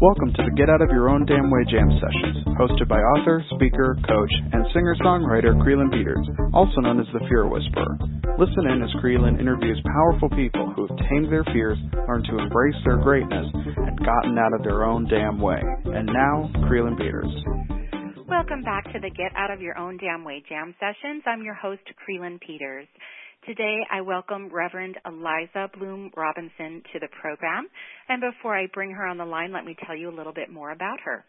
Welcome to the Get Out of Your Own Damn Way Jam Sessions, hosted by author, speaker, coach, and singer-songwriter Creelan Peters, also known as the Fear Whisperer. Listen in as Creelan interviews powerful people who have tamed their fears, learned to embrace their greatness, and gotten out of their own damn way. And now, Creelan Peters. Welcome back to the Get Out of Your Own Damn Way Jam Sessions. I'm your host, Creelan Peters. Today, I welcome Reverend Aliza Bloom Robinson to the program. And before I bring her on the line, let me tell you a little bit more about her.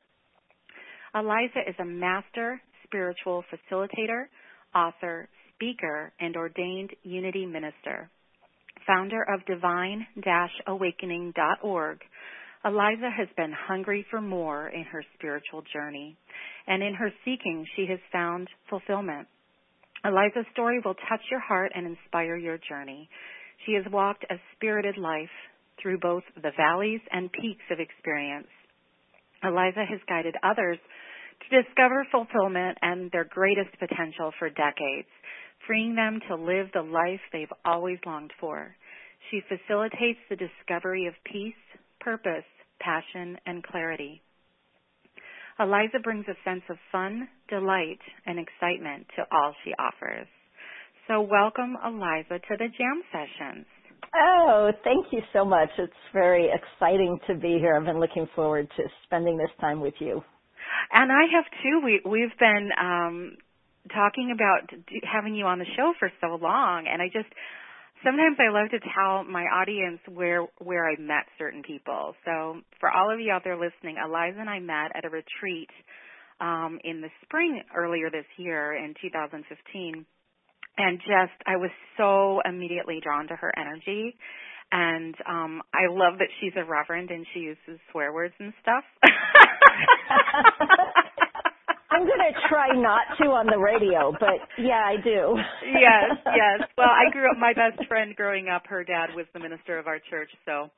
Aliza is a master spiritual facilitator, author, speaker, and ordained unity minister. Founder of divine-awakening.org, Aliza has been hungry for more in her spiritual journey, and in her seeking, she has found fulfillment. Aliza's story will touch your heart and inspire your journey. She has walked a spirited life through both the valleys and peaks of experience. Aliza has guided others to discover fulfillment and their greatest potential for decades, freeing them to live the life they've always longed for. She facilitates the discovery of peace, purpose, passion, and clarity. Aliza brings a sense of fun, delight, and excitement to all she offers. So welcome, Aliza, to the Jam Sessions. Oh, thank you so much. It's very exciting to be here. I've been looking forward to spending this time with you. And I have too. We we've been um talking about having you on the show for so long and I just sometimes I love to tell my audience where where I met certain people. So for all of you out there listening, Aliza and I met at a retreat um, in the spring earlier this year in 2015, and just I was so immediately drawn to her energy. And um I love that she's a reverend and she uses swear words and stuff. I'm going to try not to on the radio, but yeah, I do. yes, yes. Well, I grew up, my best friend growing up, her dad was the minister of our church, so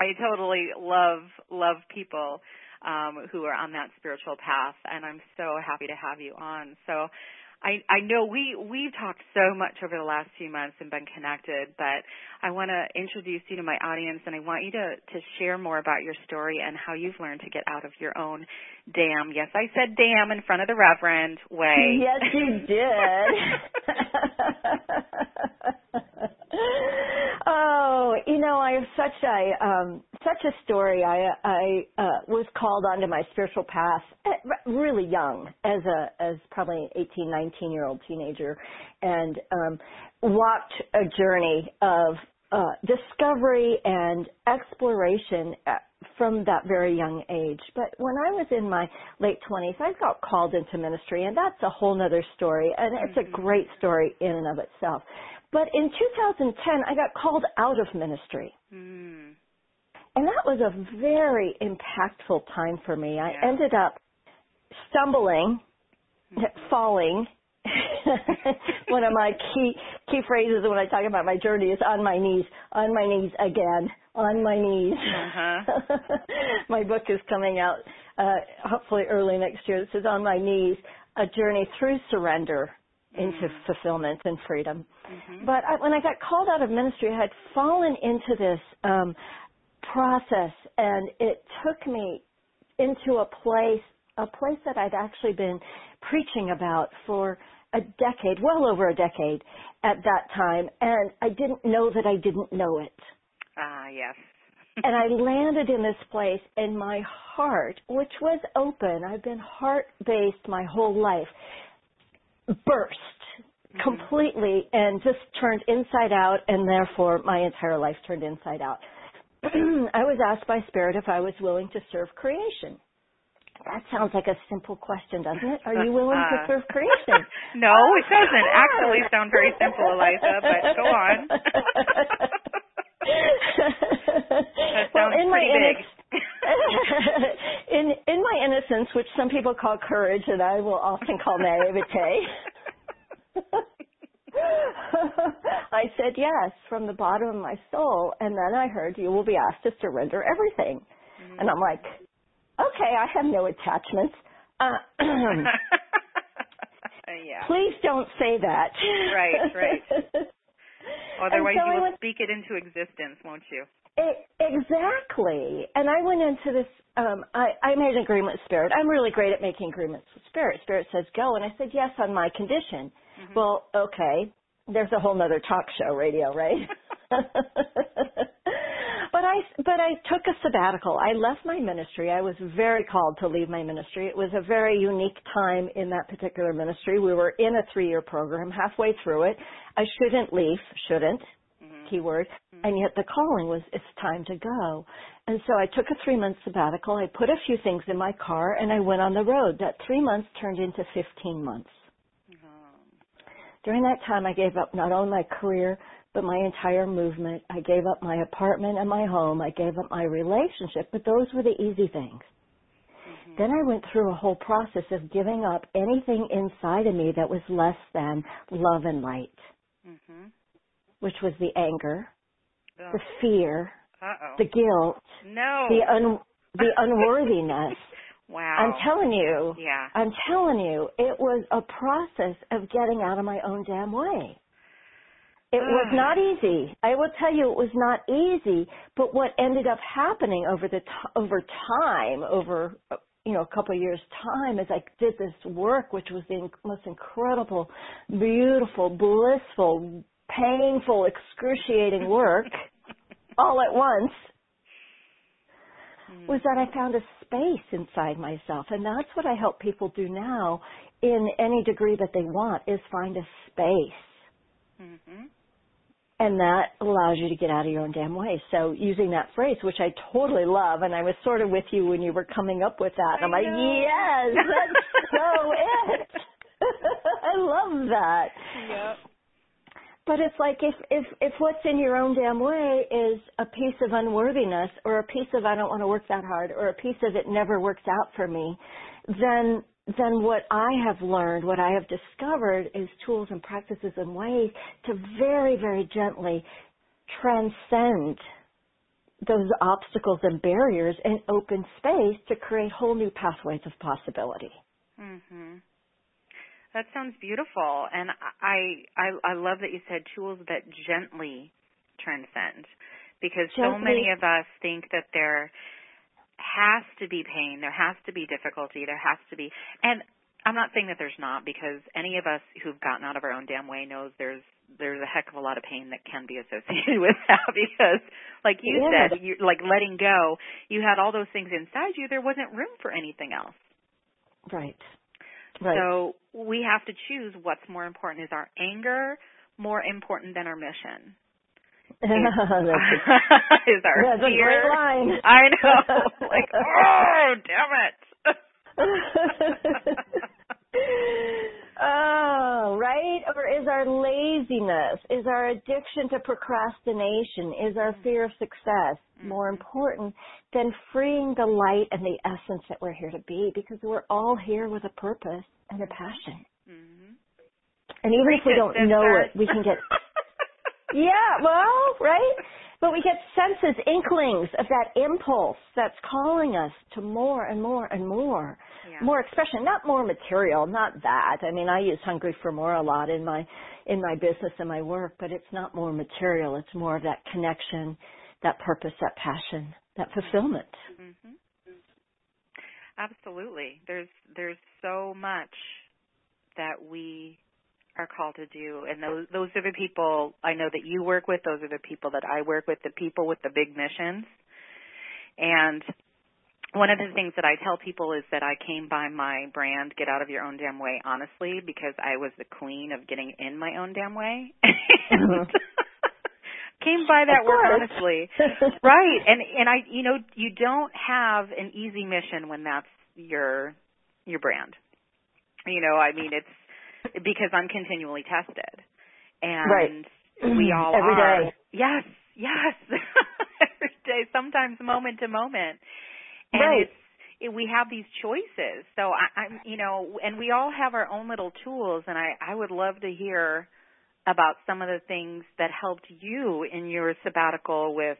I totally love, love people um, who are on that spiritual path, and I'm so happy to have you on. So I, I know we we've talked so much over the last few months and been connected, but I want to introduce you to my audience, and I want you to to share more about your story and how you've learned to get out of your own damn. Yes, I said damn in front of the Reverend way. Yes, you did. oh, you know, I have such a um such a story. I I uh was called onto my spiritual path really young as a as probably an 18, 19 year old teenager and um walked a journey of uh discovery and exploration from that very young age. But when I was in my late 20s, I got called into ministry, and that's a whole other story, and it's mm-hmm. a great story in and of itself. But in 2010, I got called out of ministry. Mm. And that was a very impactful time for me. I yeah. ended up stumbling, mm-hmm. falling. One of my key key phrases when I talk about my journey is on my knees, on my knees again, on my knees. Uh-huh. my book is coming out uh, hopefully early next year. It says on my knees, a journey through surrender into mm-hmm. fulfillment and freedom. Mm-hmm. But I, when I got called out of ministry, I had fallen into this um, process, and it took me into a place, a place that I'd actually been preaching about for a decade, well over a decade at that time, and I didn't know that I didn't know it. Ah, yes. and I landed in this place, and my heart, which was open, I've been heart based my whole life, burst mm-hmm. completely and just turned inside out, and therefore my entire life turned inside out. I was asked by Spirit if I was willing to serve creation. That sounds like a simple question, doesn't it? Are you willing to serve creation? no, it doesn't actually sound very simple, Aliza, but go on. well, in my big. in in my innocence, which some people call courage, and I will often call naivete. I said yes from the bottom of my soul, and then I heard you will be asked to surrender everything, mm-hmm. and I'm like, okay, I have no attachments. Uh, yeah. Please don't say that. Right, right. Otherwise, so you will was, speak it into existence, won't you? It, exactly. And I went into this. Um, I, I made an agreement with Spirit. I'm really great at making agreements with Spirit. Spirit says go, and I said yes on my condition. Mm-hmm. Well, okay. There's a whole nother talk show radio, right? but I but I took a sabbatical. I left my ministry. I was very called to leave my ministry. It was a very unique time in that particular ministry. We were in a 3-year program, halfway through it. I shouldn't leave, shouldn't keyword, mm-hmm. and yet the calling was it's time to go. And so I took a three month sabbatical. I put a few things in my car and I went on the road. That three months turned into 15 months. Mm-hmm. During that time, I gave up not only my career, but my entire movement. I gave up my apartment and my home. I gave up my relationship, but those were the easy things. Mm-hmm. Then I went through a whole process of giving up anything inside of me that was less than love and light. Mm-hmm which was the anger, oh. the fear, Uh-oh. the guilt, no, the un the unworthiness. wow. I'm telling you. Yeah. I'm telling you, it was a process of getting out of my own damn way. It was not easy. I will tell you, it was not easy. But what ended up happening over the t- over time, over you know a couple of years time, as I did this work, which was the most incredible, beautiful, blissful, painful, excruciating work all at once mm. was that I found a space inside myself. And that's what I help people do now in any degree that they want is find a space. Mm-hmm. And that allows you to get out of your own damn way. So using that phrase, which I totally love, and I was sort of with you when you were coming up with that. I'm like, yes, that's so it. I love that. Yep. But it's like if, if, if what's in your own damn way is a piece of unworthiness or a piece of I don't want to work that hard or a piece of it never works out for me, then then what I have learned, what I have discovered is tools and practices and ways to very, very gently transcend those obstacles and barriers and open space to create whole new pathways of possibility. Mhm. That sounds beautiful, and I I I love that you said tools that gently transcend, because gently. so many of us think that there has to be pain, there has to be difficulty, there has to be, and I'm not saying that there's not, because any of us who've gotten out of our own damn way knows there's there's a heck of a lot of pain that can be associated with that because like you yeah. said you like letting go you had all those things inside you there wasn't room for anything else right Right. So we have to choose what's more important. Is our anger more important than our mission? Is, our that's fear? a great line. I know. like, oh, damn it. oh, right? Or is our laziness, is our addiction to procrastination, is our fear of success mm-hmm. more important than freeing the light and the essence that we're here to be? Because we're all here with a purpose and a passion. Mm-hmm. And even if we don't know it, we can get. Yeah, well, right? But we get senses, inklings of that impulse that's calling us to more and more and more yeah. more expression, not more material, not that. I mean, I use hungry for more a lot in my in my business and my work, but it's not more material. It's more of that connection, that purpose, that passion, that fulfillment. Mm-hmm. Absolutely. There's there's so much that we are called to do and those those are the people I know that you work with, those are the people that I work with, the people with the big missions. And one of the things that I tell people is that I came by my brand, Get Out of Your Own Damn Way, honestly, because I was the queen of getting in my own damn way. Uh-huh. came by that word honestly. right. And and I you know, you don't have an easy mission when that's your your brand. You know, I mean it's because I'm continually tested. And right. we mm, all Every are. Day. Yes, yes. Every day, sometimes moment to moment and right. it's it, we have these choices. So I, I'm, you know, and we all have our own little tools, and I I would love to hear about some of the things that helped you in your sabbatical with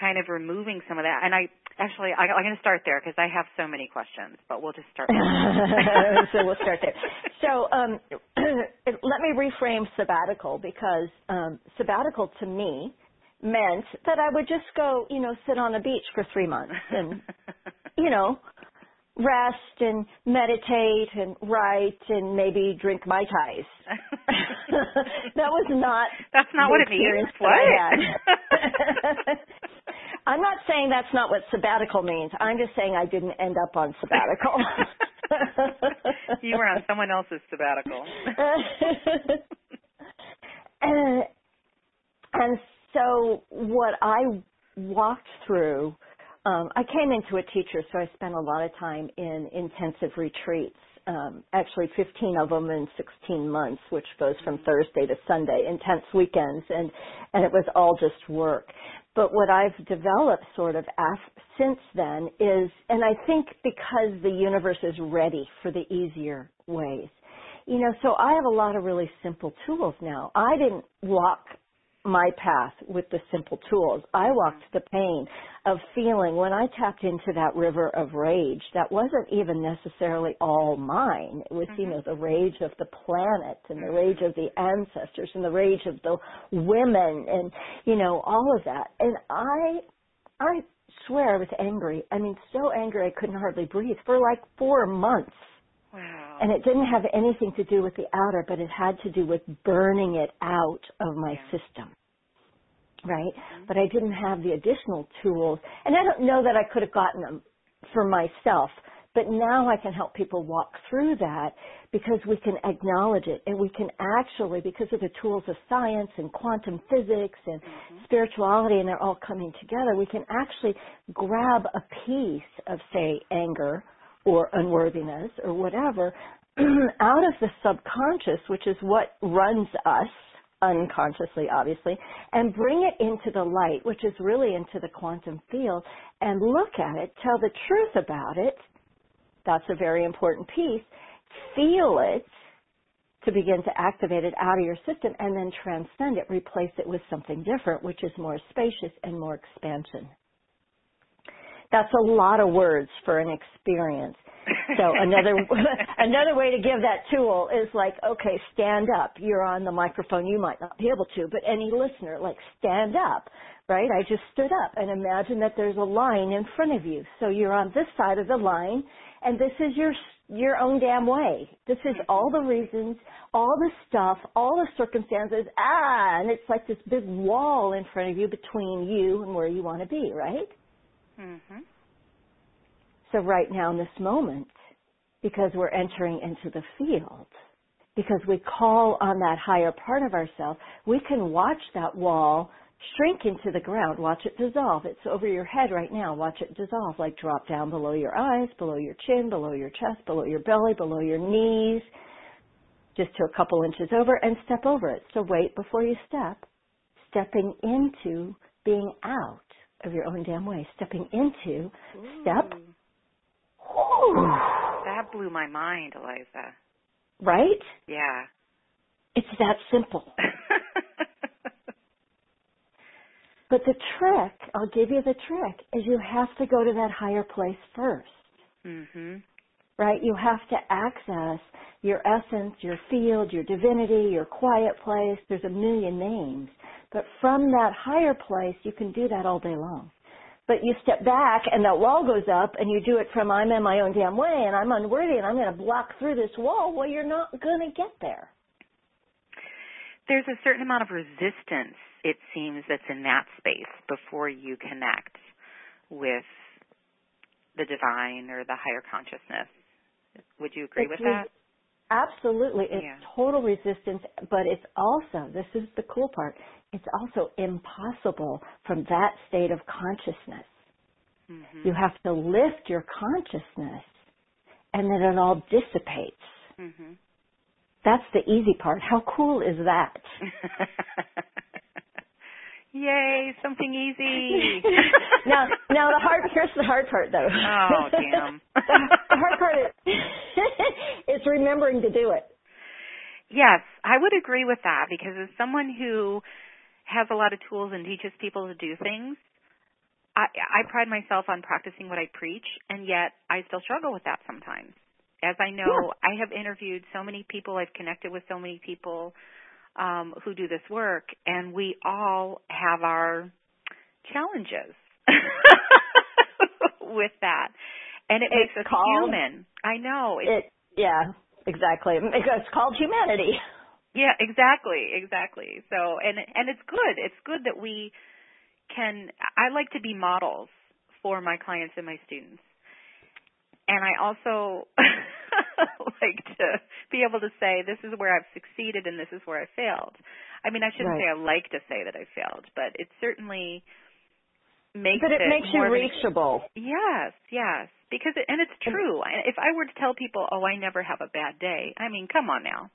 kind of removing some of that. And I actually I, I'm going to start there because I have so many questions, but we'll just start. so we'll start there. So um, let me reframe sabbatical because um, sabbatical to me meant that I would just go, you know, sit on a beach for three months and, you know, rest and meditate and write and maybe drink mai tais. that was not. That's not what it means. What? I'm not saying that's not what sabbatical means. I'm just saying I didn't end up on sabbatical. you were on someone else's sabbatical. and, and so what I walked through um, I came into a teacher, so I spent a lot of time in intensive retreats. Um, actually, 15 of them in 16 months, which goes from Thursday to Sunday, intense weekends, and and it was all just work. But what I've developed sort of af- since then is, and I think because the universe is ready for the easier ways, you know, so I have a lot of really simple tools now. I didn't walk my path with the simple tools. I walked the pain of feeling when I tapped into that river of rage that wasn't even necessarily all mine. It was, mm-hmm. you know, the rage of the planet and the rage of the ancestors and the rage of the women and, you know, all of that. And I, I swear I was angry. I mean, so angry I couldn't hardly breathe for like four months. Wow. And it didn't have anything to do with the outer, but it had to do with burning it out of my yeah. system. Right? Mm-hmm. But I didn't have the additional tools. And I don't know that I could have gotten them for myself. But now I can help people walk through that because we can acknowledge it and we can actually, because of the tools of science and quantum physics and mm-hmm. spirituality and they're all coming together, we can actually grab a piece of, say, anger or unworthiness or whatever out of the subconscious, which is what runs us unconsciously, obviously, and bring it into the light, which is really into the quantum field, and look at it, tell the truth about it. That's a very important piece. Feel it to begin to activate it out of your system and then transcend it, replace it with something different, which is more spacious and more expansion. That's a lot of words for an experience. So another another way to give that tool is like, okay, stand up. You're on the microphone. You might not be able to, but any listener, like stand up, right? I just stood up and imagine that there's a line in front of you. So you're on this side of the line, and this is your your own damn way. This is all the reasons, all the stuff, all the circumstances. Ah, and it's like this big wall in front of you between you and where you want to be, right? Mm-hmm. So right now in this moment, because we're entering into the field, because we call on that higher part of ourselves, we can watch that wall shrink into the ground. Watch it dissolve. It's over your head right now. Watch it dissolve, like drop down below your eyes, below your chin, below your chest, below your belly, below your knees, just to a couple inches over, and step over it. So wait before you step, stepping into being out of your own damn way, stepping into Ooh. step. That blew my mind, Aliza. Right? Yeah. It's that simple. but the trick, I'll give you the trick, is you have to go to that higher place 1st mm-hmm. Right? You have to access your essence, your field, your divinity, your quiet place. There's a million names. But from that higher place, you can do that all day long. But you step back and that wall goes up and you do it from I'm in my own damn way and I'm unworthy and I'm going to block through this wall. Well, you're not going to get there. There's a certain amount of resistance, it seems, that's in that space before you connect with the divine or the higher consciousness. Would you agree it's with that? Absolutely. It's yeah. total resistance, but it's also, this is the cool part, it's also impossible from that state of consciousness. Mm-hmm. You have to lift your consciousness and then it all dissipates. Mm-hmm. That's the easy part. How cool is that? Yay, something easy. now, now the hard here's the hard part though. Oh, damn. the, hard part is it's remembering to do it. Yes, I would agree with that because as someone who has a lot of tools and teaches people to do things, I, I pride myself on practicing what I preach, and yet I still struggle with that sometimes. As I know, yeah. I have interviewed so many people, I've connected with so many people. Um, who do this work, and we all have our challenges with that, and it it's makes us called, human. I know. It, yeah, exactly. It's called humanity. Yeah, exactly, exactly. So, and and it's good. It's good that we can. I like to be models for my clients and my students, and I also like to be able to say this is where I've succeeded and this is where I failed. I mean, I shouldn't right. say I like to say that I failed, but it certainly makes but it, it makes you reachable. An, yes, yes, because it, and it's true. If I were to tell people, "Oh, I never have a bad day," I mean, come on now.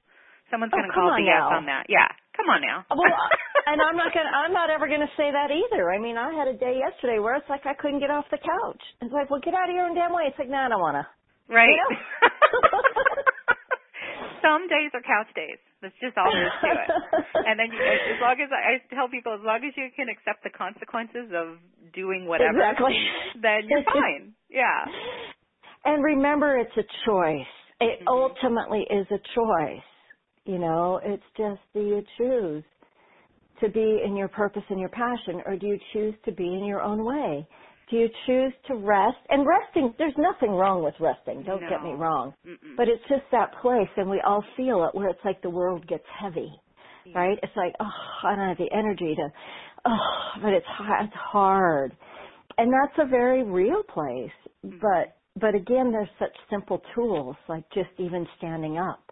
Someone's oh, going to call BS now. on that. Yeah, come on now. well, and I'm not going. to I'm not ever going to say that either. I mean, I had a day yesterday where it's like I couldn't get off the couch. It's like, well, get out of your own damn way. It's like, no, nah, I don't want to. Right. You know? Some days are couch days. That's just all there is to it. And then you, as long as I, I tell people, as long as you can accept the consequences of doing whatever, exactly. then you're fine. Yeah. And remember, it's a choice. It mm-hmm. ultimately is a choice. You know, it's just do you choose to be in your purpose and your passion, or do you choose to be in your own way? Do you choose to rest? And resting, there's nothing wrong with resting, don't no. get me wrong. Mm-mm. But it's just that place, and we all feel it, where it's like the world gets heavy, yeah. right? It's like, oh, I don't have the energy to, oh, but it's, it's hard. And that's a very real place. Mm-hmm. But, but again, there's such simple tools, like just even standing up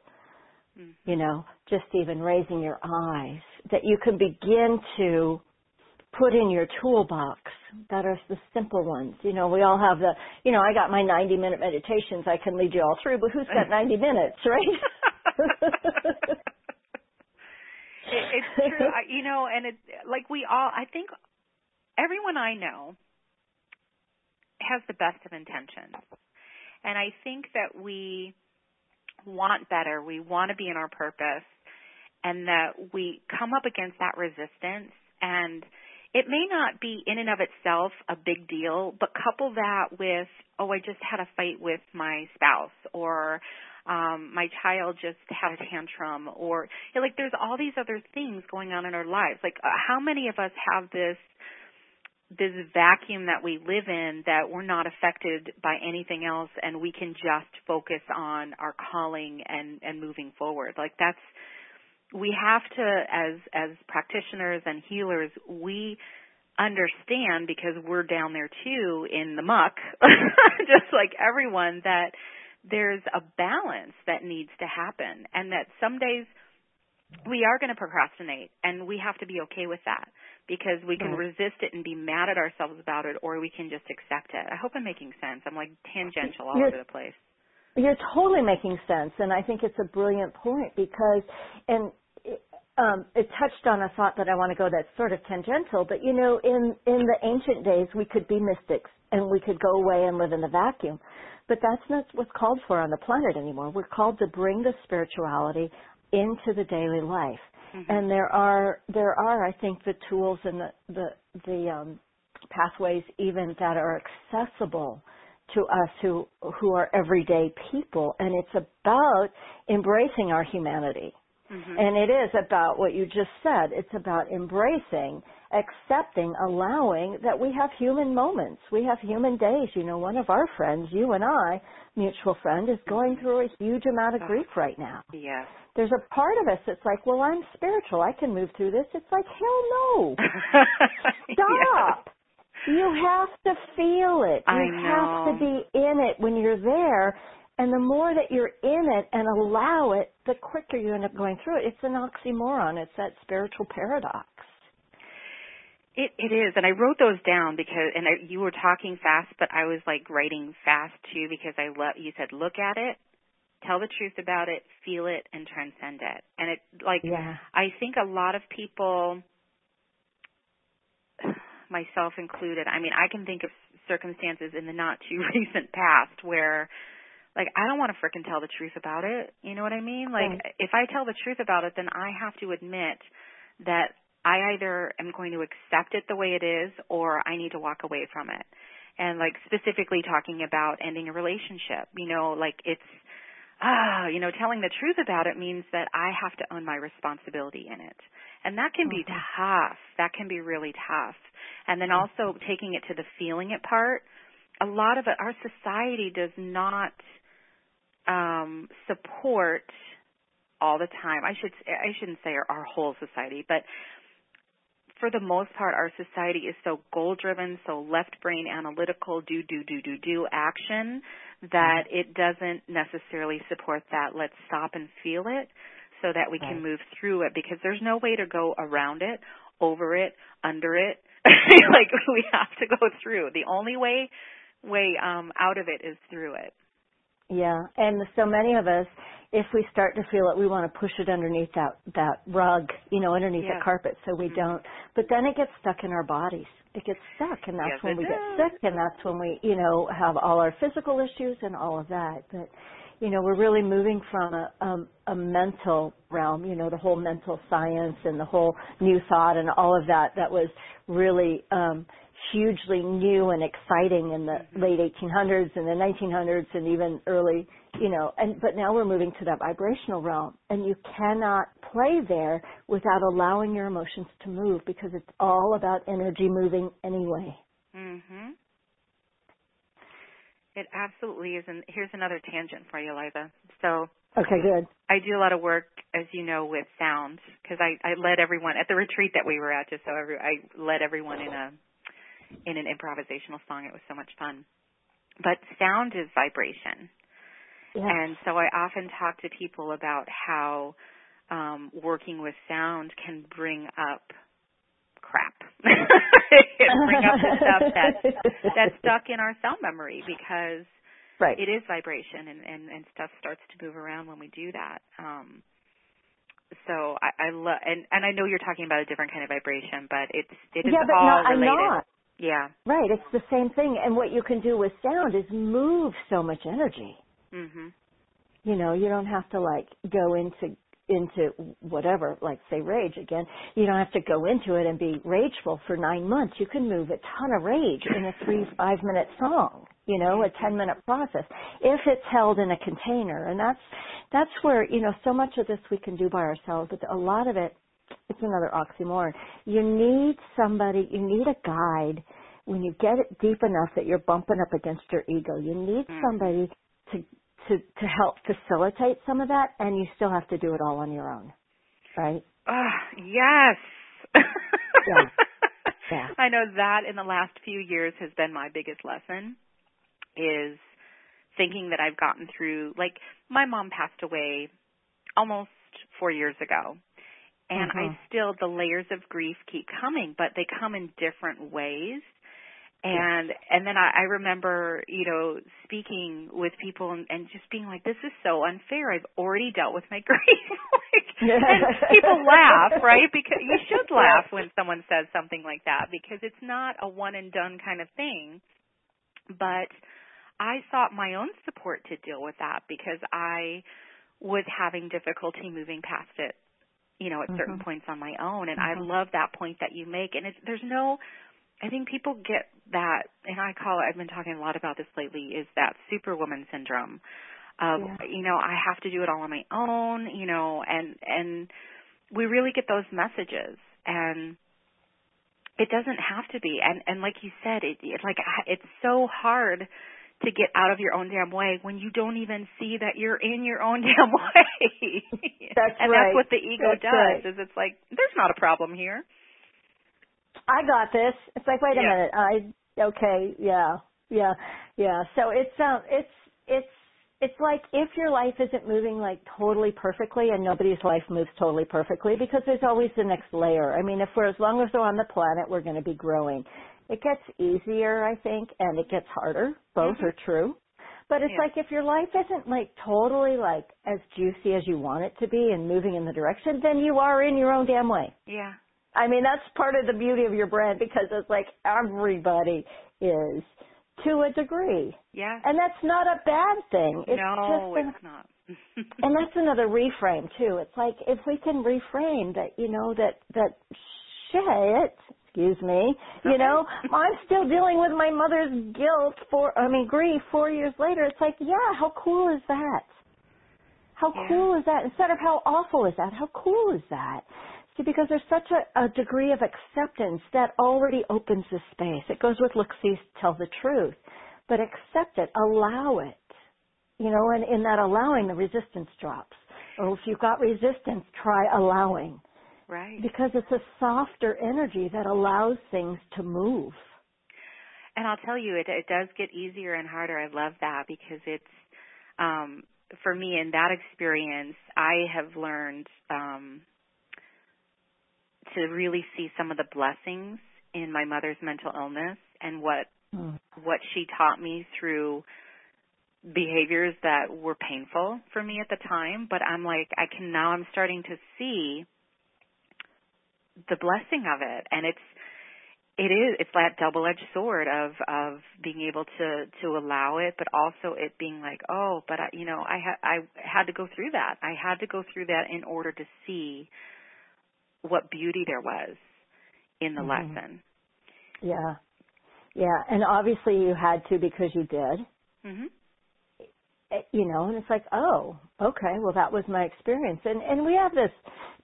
Mm-hmm. you know, just even raising your eyes, that you can begin to put in your toolbox that are the simple ones. You know, we all have the, you know, I got my 90 minute meditations I can lead you all through, but who's got 90 minutes, right? it, it's true. I, you know, and it's like we all, I think everyone I know has the best of intentions. And I think that we want better, we want to be in our purpose, and that we come up against that resistance and it may not be in and of itself a big deal, but couple that with, oh, I just had a fight with my spouse or um my child just had a tantrum or you know, like there's all these other things going on in our lives. Like uh, how many of us have this this vacuum that we live in that we're not affected by anything else and we can just focus on our calling and and moving forward. Like that's we have to as as practitioners and healers we understand because we're down there too in the muck just like everyone that there's a balance that needs to happen and that some days we are going to procrastinate and we have to be okay with that because we can Right. resist it and be mad at ourselves about it or we can just accept it. I hope I'm making sense. I'm like tangential all You're- over the place. You're totally making sense, and I think it's a brilliant point because, and um, it touched on a thought that I want to go that's sort of tangential. But you know, in in the ancient days, we could be mystics and we could go away and live in the vacuum, but that's not what's called for on the planet anymore. We're called to bring the spirituality into the daily life, Mm-hmm. and there are there are I think the tools and the the the um, pathways even that are accessible to us who who are everyday people and it's about embracing our humanity Mhm. and it is about what you just said it's about embracing accepting allowing that we have human moments we have human days you know one of our friends you and I mutual friend is going through a huge amount of Oh. grief right now yes. there's a part of us that's like well I'm spiritual I can move through this it's like hell no stop you have to feel it. You I have to be in it when you're there. And the more that you're in it and allow it, the quicker you end up going through it. It's an oxymoron. It's that spiritual paradox. It it is, and I wrote those down because, and I, you were talking fast, but I was like writing fast too because I let you said look at it, tell the truth about it, feel it, and transcend it. And it like Yeah. I think a lot of people, myself included, I mean, I can think of circumstances in the not too recent past where, like, I don't want to frickin' tell the truth about it. You know what I mean? Like, Right. if I tell the truth about it, then I have to admit that I either am going to accept it the way it is or I need to walk away from it. And like specifically talking about ending a relationship, you know, like it's ah, you know, telling the truth about it means that I have to own my responsibility in it. And that can be Mhm. tough. That can be really tough. And then also taking it to the feeling it part. A lot of it, our society does not um, support all the time. I should I shouldn't say our, our whole society, but for the most part, our society is so goal driven, so left brain analytical, do do do do do action that it doesn't necessarily support that. Let's stop and feel it so that we can move through it because there's no way to go around it, over it, under it. like we have to go through. The only way way um out of it is through it. Yeah, and so many of us, if we start to feel it, we want to push it underneath that that rug, you know, underneath Yes. the carpet, so we Mhm. don't. But then it gets stuck in our bodies. It gets stuck, and that's Yes, when we does. get sick, and that's when we, you know, have all our physical issues and all of that. But you know, we're really moving from a um, a mental realm, you know, the whole mental science and the whole new thought and all of that. That was really um, hugely new and exciting in the Mhm. late 1800s and the 1900s and even early, you know. And but now we're moving to that vibrational realm, and you cannot play there without allowing your emotions to move because it's all about energy moving anyway. Mhm. It absolutely is. And here's another tangent for you, Liza. So Okay, good. I do a lot of work, as you know, with sound because I, I led everyone at the retreat that we were at. Just so every, I led everyone in a in an improvisational song. It was so much fun. But sound is vibration, Yeah. and so I often talk to people about how um, working with sound can bring up crap. it can bring up the stuff that that's stuck in our cell memory because right. it is vibration and, and, and stuff starts to move around when we do that. Um, so I, I love and, and I know you're talking about a different kind of vibration, but it's it is yeah, but all no, I'm related. not. Yeah. Right, it's the same thing. And what you can do with sound is move so much energy. Mhm. You know, you don't have to like go into into whatever, like say rage again. You don't have to go into it and be rageful for nine months. You can move a ton of rage in a three, five minute song, you know, a ten minute process. If it's held in a container. And that's that's where, you know, so much of this we can do by ourselves, but a lot of it it's another oxymoron. You need somebody, you need a guide when you get it deep enough that you're bumping up against your ego. You need Mhm. somebody to to to help facilitate some of that, and you still have to do it all on your own, right? Ah, yes. Yeah. Yeah. I know that in the last few years has been my biggest lesson is thinking that I've gotten through like my mom passed away almost 4 years ago. And Mhm. I still the layers of grief keep coming, but they come in different ways. And and then I, I remember, you know, speaking with people and, and just being like, "This is so unfair. I've already dealt with my grief." like, and people laugh, right? Because you should laugh when someone says something like that because it's not a one and done kind of thing. But I sought my own support to deal with that because I was having difficulty moving past it, you know, at certain Mhm. points on my own. And I Mhm. love that point that you make. And it's, there's no, I think people get that, and I call it, I've been talking a lot about this lately, is that superwoman syndrome of, Yeah. you know, I have to do it all on my own, you know, and, and we really get those messages. And it doesn't have to be. And, and like you said, it, it like, it's so hard to get out of your own damn way when you don't even see that you're in your own damn way. That's and right. that's what the ego That's does right. is it's like there's not a problem here. I got this. It's like, wait a Yeah. minute. I okay, yeah, yeah, yeah. So it's um, it's it's it's like if your life isn't moving like totally perfectly, and nobody's life moves totally perfectly because there's always the next layer. I mean, if we're as long as we're on the planet, we're going to be growing. It gets easier, I think, and it gets harder. Both Mhm. are true. But it's Yeah. like if your life isn't like totally like as juicy as you want it to be and moving in the direction, then you are in your own damn way. Yeah. I mean, that's part of the beauty of your brand because it's like everybody is to a degree. Yeah. And that's not a bad thing. It's no, just an, it's not. and that's another reframe too. It's like if we can reframe that, you know, that that shit, excuse me, you know, I'm still dealing with my mother's guilt for I mean grief 4 years later. It's like, yeah, how cool is that? How Yeah. cool is that? Instead of how awful is that? How cool is that? See, because there's such a, a degree of acceptance that already opens the space. It goes with look, see, tell the truth. But accept it, allow it. You know, and in that allowing, the resistance drops. Or if you've got resistance, try allowing. Right. Because it's a softer energy that allows things to move. And I'll tell you, it it does get easier and harder. I love that because it's um for me in that experience, I have learned um to really see some of the blessings in my mother's mental illness and what Mm. what she taught me through behaviors that were painful for me at the time, but I'm like I can now I'm starting to see the blessing of it and it's it is it's that double edged sword of of being able to to allow it but also it being like oh but I, you know I had I had to go through that I had to go through that in order to see what beauty there was in the Mhm. lesson Yeah. Yeah. And obviously you had to because you did. mhm You know, and it's like, oh, okay, well that was my experience. And and we have this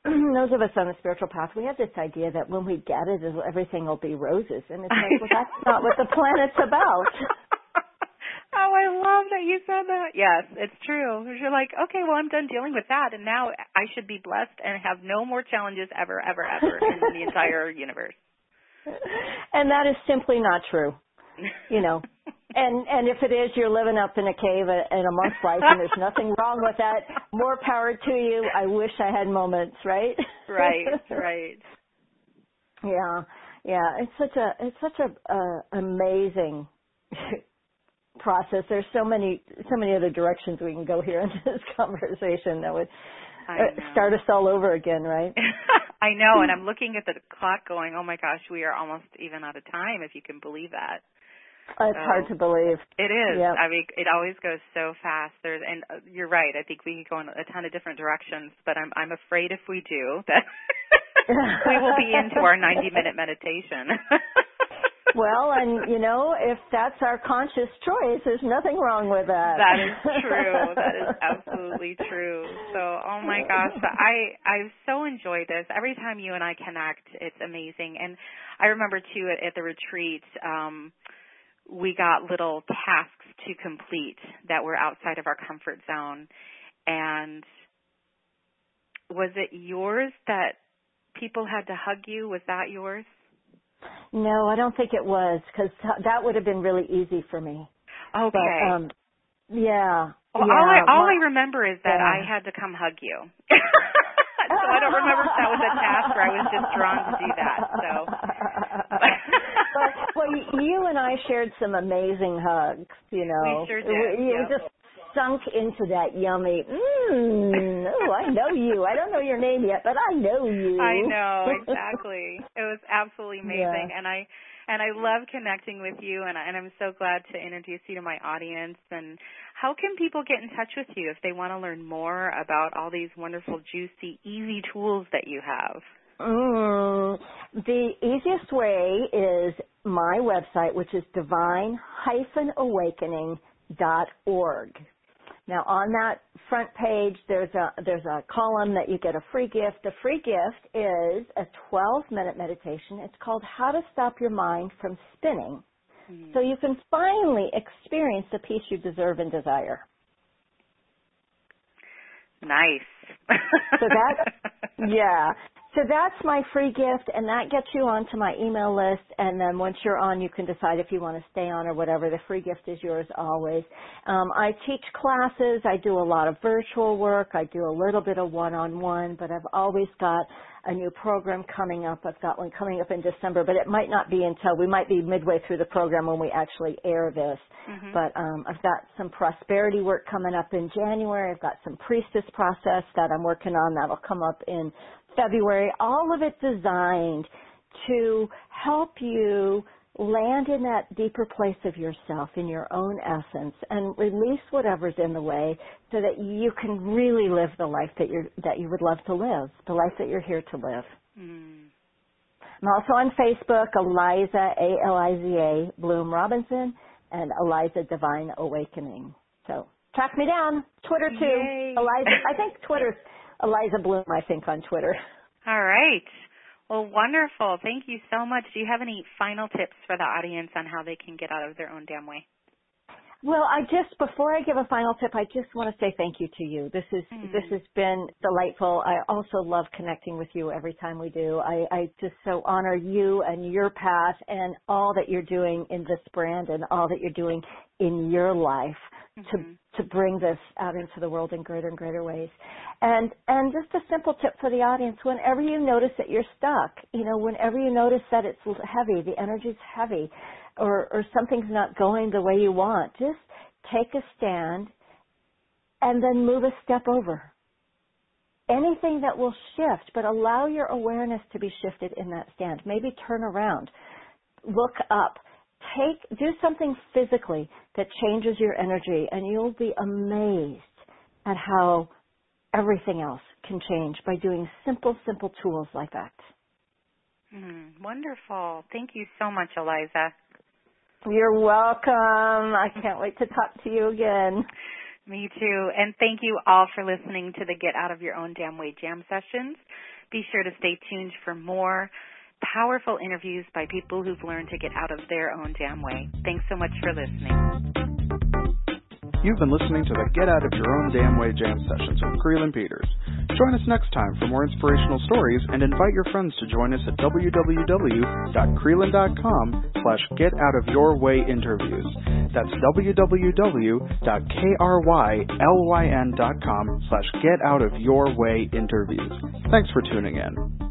those of us on the spiritual path, we have this idea that when we get it, everything will be roses. And it's like, well that's not what the planet's about. oh, I love that you said that. Yes, it's true. You're like, okay, well, I'm done dealing with that, and now I should be blessed and have no more challenges ever, ever, ever in the entire universe. and that is simply not true. You know, and and if it is, you're living up in a cave at a monk's life, and there's nothing wrong with that. More power to you. I wish I had moments, right? right, right. Yeah, yeah. It's such a it's such a uh, amazing process. There's so many so many other directions we can go here in this conversation that would uh, start us all over again, right? I know, and I'm looking at the clock, going, "Oh my gosh, we are almost even out of time." If you can believe that. It's hard to believe. It is. Yep. I mean, it always goes so fast. There's, and uh, you're right. I think we could go in a ton of different directions, but I'm I'm afraid if we do that we will be into our 90 minute meditation. well, and you know, if that's our conscious choice, there's nothing wrong with that. That is true. That is absolutely true. So, oh my gosh, I I've so enjoyed this. Every time you and I connect, it's amazing. And I remember too at, at the retreat, um, we got little tasks to complete that were outside of our comfort zone. And was it yours that people had to hug you? Was that yours? No, I don't think it was because that would have been really easy for me. Okay. But um, yeah. Well, yeah, all I all my- I remember is that yeah. I had to come hug you. so I don't remember if that was a task or I was just drawn to do that. So but, well, y- you and I shared some amazing hugs. You know, We sure did, We- You yep. just sunk into that yummy. Mmm. Oh, I know you. I don't know your name yet, but I know you. I know exactly. It was absolutely amazing, Yeah. and I and I love connecting with you, and I, and I'm so glad to introduce you to my audience. And how can people get in touch with you if they want to learn more about all these wonderful, juicy, easy tools that you have? Mm, the easiest way is my website, which is divine-awakening.org. Now, on that front page, there's a there's a column that you get a free gift. The free gift is a 12-minute meditation. It's called "How to Stop Your Mind from Spinning," Hmm. so you can finally experience the peace you deserve and desire. Nice. So that- Yeah. So that's my free gift, and that gets you onto my email list. And then once you're on, you can decide if you want to stay on or whatever. The free gift is yours always. Um, I teach classes. I do a lot of virtual work. I do a little bit of one-on-one, but I've always got a new program coming up. I've got one coming up in December, but it might not be until we might be midway through the program when we actually air this. Mhm. But um, I've got some prosperity work coming up in January. I've got some priestess process that I'm working on that'll come up in February. All of it designed to help you land in that deeper place of yourself, in your own essence, and release whatever's in the way, so that you can really live the life that you that you would love to live, the life that you're here to live. Mm. I'm also on Facebook, Aliza A L I Z A Bloom Robinson, and Aliza Divine Awakening. So track me down. Twitter too. Yay. Aliza. I think Twitter's Aliza Bloom. I think on Twitter. All right. Well, wonderful. Thank you so much. Do you have any final tips for the audience on how they can get out of their own damn way? Well, I just before I give a final tip, I just want to say thank you to you. This is Mm. this has been delightful. I also love connecting with you every time we do. I, I just so honor you and your path and all that you're doing in this brand and all that you're doing in your life Mhm. to to bring this out into the world in greater and greater ways. And and just a simple tip for the audience: whenever you notice that you're stuck, you know, whenever you notice that it's heavy, the energy's heavy, or or something's not going the way you want, just take a stand and then move a step over. Anything that will shift, but allow your awareness to be shifted in that stand. Maybe turn around, look up, take do something physically that changes your energy and you'll be amazed at how everything else can change by doing simple simple tools like that. Mm, wonderful. Thank you so much, Aliza. You're welcome. I can't wait to talk to you again. Me too. And thank you all for listening to the Get Out of Your Own Damn Way Jam sessions. Be sure to stay tuned for more powerful interviews by people who've learned to get out of their own damn way. Thanks so much for listening. You've been listening to the Get Out of Your Own Damn Way Jam sessions with Creelan Peters. Join us next time for more inspirational stories and invite your friends to join us at www.creelan.com slash get out of your way interviews. That's www.krylyn.com slash get out of your way interviews. Thanks for tuning in.